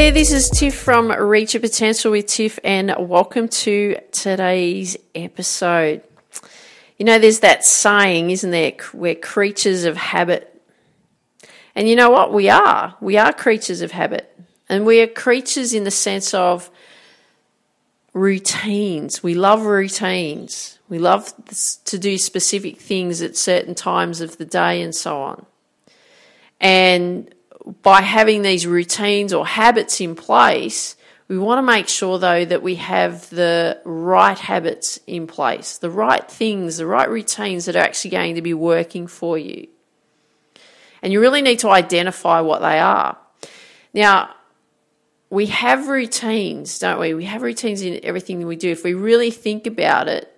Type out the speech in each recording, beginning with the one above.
there, this is Tiff from Reach Your Potential with Tiff, and welcome to today's episode. You know, there's that saying, isn't there? We're creatures of habit. And you know what? We are. We are creatures of habit. And we are creatures in the sense of routines. We love routines. We love to do specific things at certain times of the day and so on. And by having these routines or habits in place, we want to make sure though that we have the right habits in place, the right things, the right routines that are actually going to be working for you. And you really need to identify what they are. Now, we have routines, don't we? We have routines in everything that we do. If we really think about it,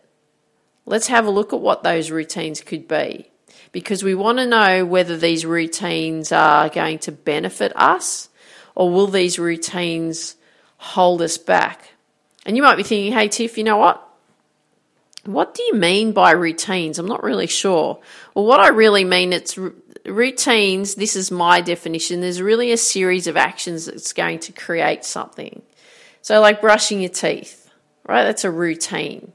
let's have a look at what those routines could be because we want to know whether these routines are going to benefit us or will these routines hold us back. And you might be thinking, hey, Tiff, you know what? What do you mean by routines? I'm not really sure. Well, what I really mean, it's routines. This is my definition. There's really a series of actions that's going to create something. So, like brushing your teeth, right? That's a routine.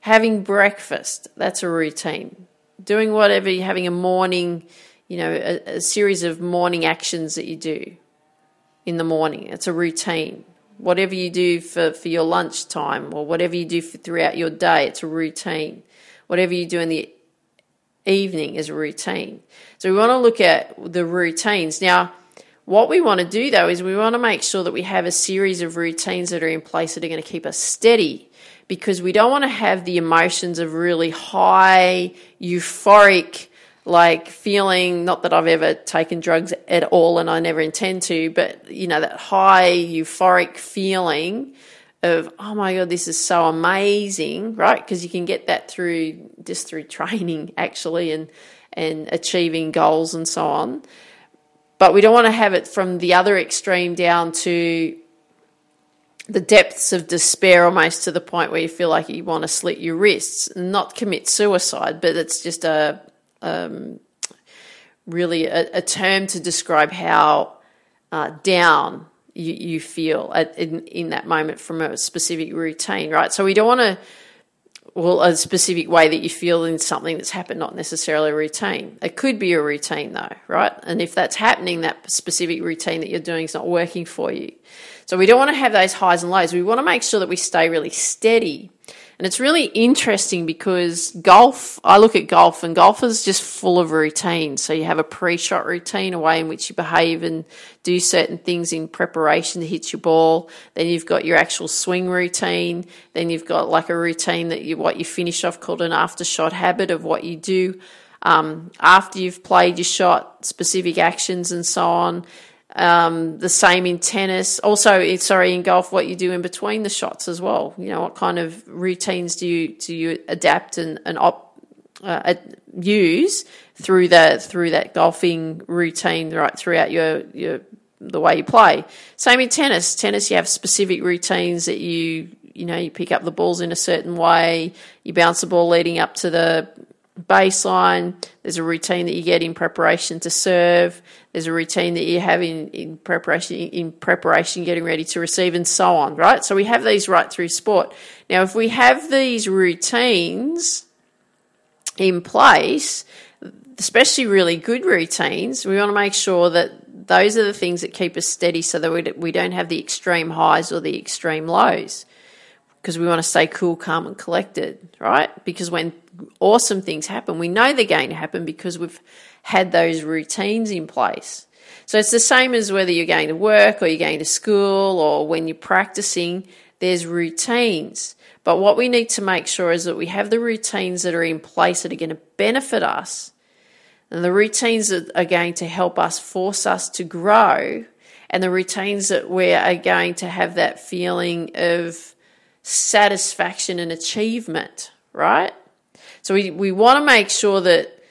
Having breakfast, that's a routine doing whatever having a morning, you know, a, a series of morning actions that you do in the morning. It's a routine. Whatever you do for, for your lunchtime or whatever you do for, throughout your day, it's a routine. Whatever you do in the evening is a routine. So we want to look at the routines. Now, what we want to do though is we want to make sure that we have a series of routines that are in place that are going to keep us steady because we don't want to have the emotions of really high, euphoric, like feeling, not that I've ever taken drugs at all and I never intend to, but you know, that high, euphoric feeling of, oh my God, this is so amazing, right? Because you can get that through just through training actually and, and achieving goals and so on. But we don't want to have it from the other extreme down to the depths of despair almost to the point where you feel like you want to slit your wrists not commit suicide but it's just a um, really a, a, term to describe how uh, down you, you feel at, in, in that moment from a specific routine right? So we don't want to well, a specific way that you feel in something that's happened, not necessarily a routine. It could be a routine though, right? And if that's happening, that specific routine that you're doing is not working for you. So we don't want to have those highs and lows. We want to make sure that we stay really steady. And it's really interesting because golf, I look at golf and golf is just full of routines. So you have a pre-shot routine, a way in which you behave and do certain things in preparation to hit your ball. Then you've got your actual swing routine. Then you've got like a routine that you, what you finish off called an after shot habit of what you do um, after you've played your shot, specific actions and so on. Um, the same in tennis. Also, sorry, in golf, what you do in between the shots as well. You know, what kind of routines do you do you adapt and, and op, uh, use through that through that golfing routine right throughout your your the way you play. Same in tennis. Tennis, you have specific routines that you you know you pick up the balls in a certain way. You bounce the ball leading up to the baseline. There's a routine that you get in preparation to serve. There's a routine that you have in, in preparation in preparation getting ready to receive and so on, right? So we have these right through sport. Now if we have these routines in place, especially really good routines, we want to make sure that those are the things that keep us steady so that we, we don't have the extreme highs or the extreme lows because we want to stay cool, calm, and collected, right? Because when awesome things happen, we know they're going to happen because we've had those routines in place. So it's the same as whether you're going to work or you're going to school or when you're practicing, there's routines. But what we need to make sure is that we have the routines that are in place that are going to benefit us and the routines that are going to help us force us to grow and the routines that we are going to have that feeling of satisfaction and achievement, right? So we, we want to make sure that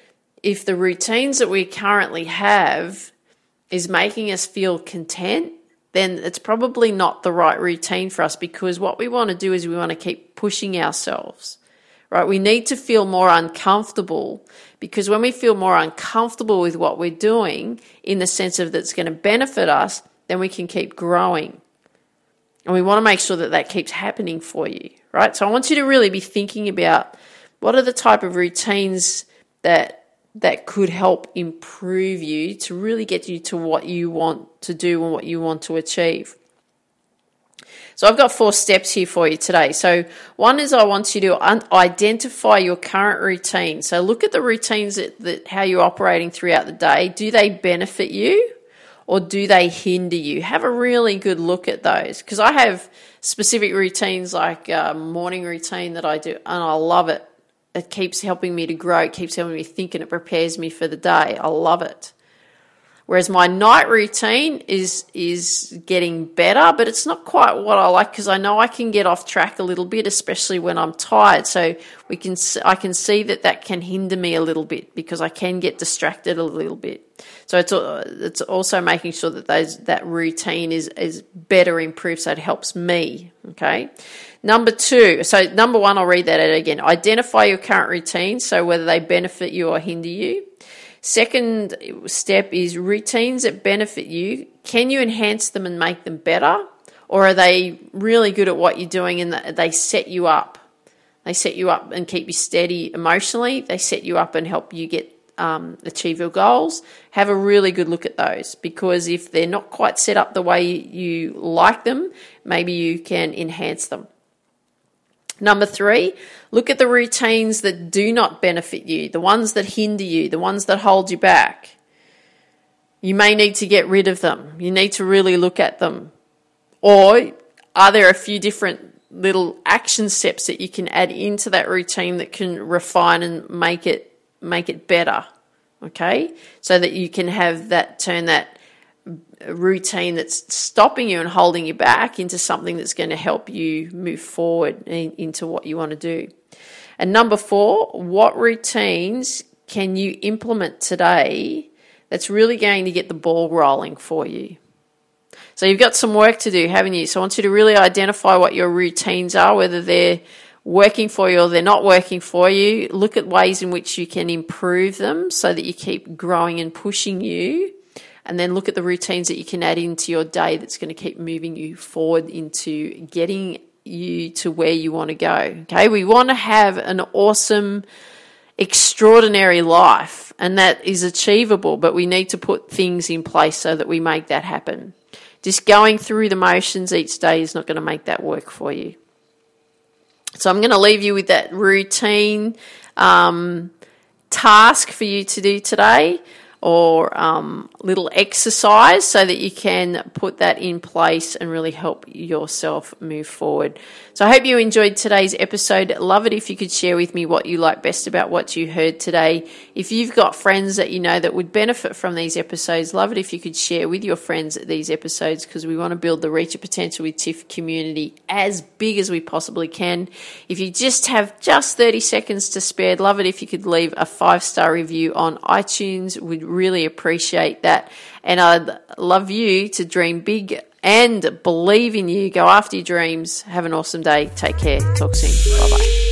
if the routines that we currently have is making us feel content, then it's probably not the right routine for us because what we want to do is we want to keep pushing ourselves, right? We need to feel more uncomfortable because when we feel more uncomfortable with what we're doing in the sense of that's going to benefit us, then we can keep growing. And we want to make sure that that keeps happening for you, right? So I want you to really be thinking about what are the type of routines that that could help improve you to really get you to what you want to do and what you want to achieve. So I've got four steps here for you today. So one is I want you to un- identify your current routine. So look at the routines that, that how you're operating throughout the day. Do they benefit you? Or do they hinder you? Have a really good look at those because I have specific routines like a morning routine that I do and I love it. It keeps helping me to grow, it keeps helping me think and it prepares me for the day. I love it. Whereas my night routine is is getting better, but it's not quite what I like because I know I can get off track a little bit, especially when I'm tired. So we can I can see that that can hinder me a little bit because I can get distracted a little bit. So it's it's also making sure that those that routine is is better improved, so it helps me. Okay. Number two, so number one, I'll read that out again. Identify your current routine, so whether they benefit you or hinder you. Second step is routines that benefit you. Can you enhance them and make them better? Or are they really good at what you're doing and they set you up? They set you up and keep you steady emotionally. They set you up and help you get um, achieve your goals. Have a really good look at those because if they're not quite set up the way you like them, maybe you can enhance them. Number three, look at the routines that do not benefit you, the ones that hinder you, the ones that hold you back. You may need to get rid of them. You need to really look at them. Or are there a few different little action steps that you can add into that routine that can refine and make it make it better? Okay? So that you can have that turn that routine that's stopping you and holding you back into something that's going to help you move forward in, into what you want to do. And number four, what routines can you implement today that's really going to get the ball rolling for you? So you've got some work to do, haven't you? So I want you to really identify what your routines are, whether they're working for you or they're not working for you. Look at ways in which you can improve them so that you keep growing and pushing you and then look at the routines that you can add into your day that's going to keep moving you forward into getting you to where you want to go. Okay, we want to have an awesome, extraordinary life, and that is achievable, but we need to put things in place so that we make that happen. Just going through the motions each day is not going to make that work for you. So I'm going to leave you with that routine um, task for you to do today or um, little exercise so that you can put that in place and really help yourself move forward. So I hope you enjoyed today's episode. Love it if you could share with me what you like best about what you heard today. If you've got friends that you know that would benefit from these episodes, love it if you could share with your friends these episodes because we want to build the Reach Your Potential with Tiff community as big as we possibly can. If you just have just 30 seconds to spare, love it if you could leave a five star review on iTunes. We'd really appreciate that. And I'd love you to dream big and believe in you. Go after your dreams. Have an awesome day. Take care. Talk soon. Bye bye.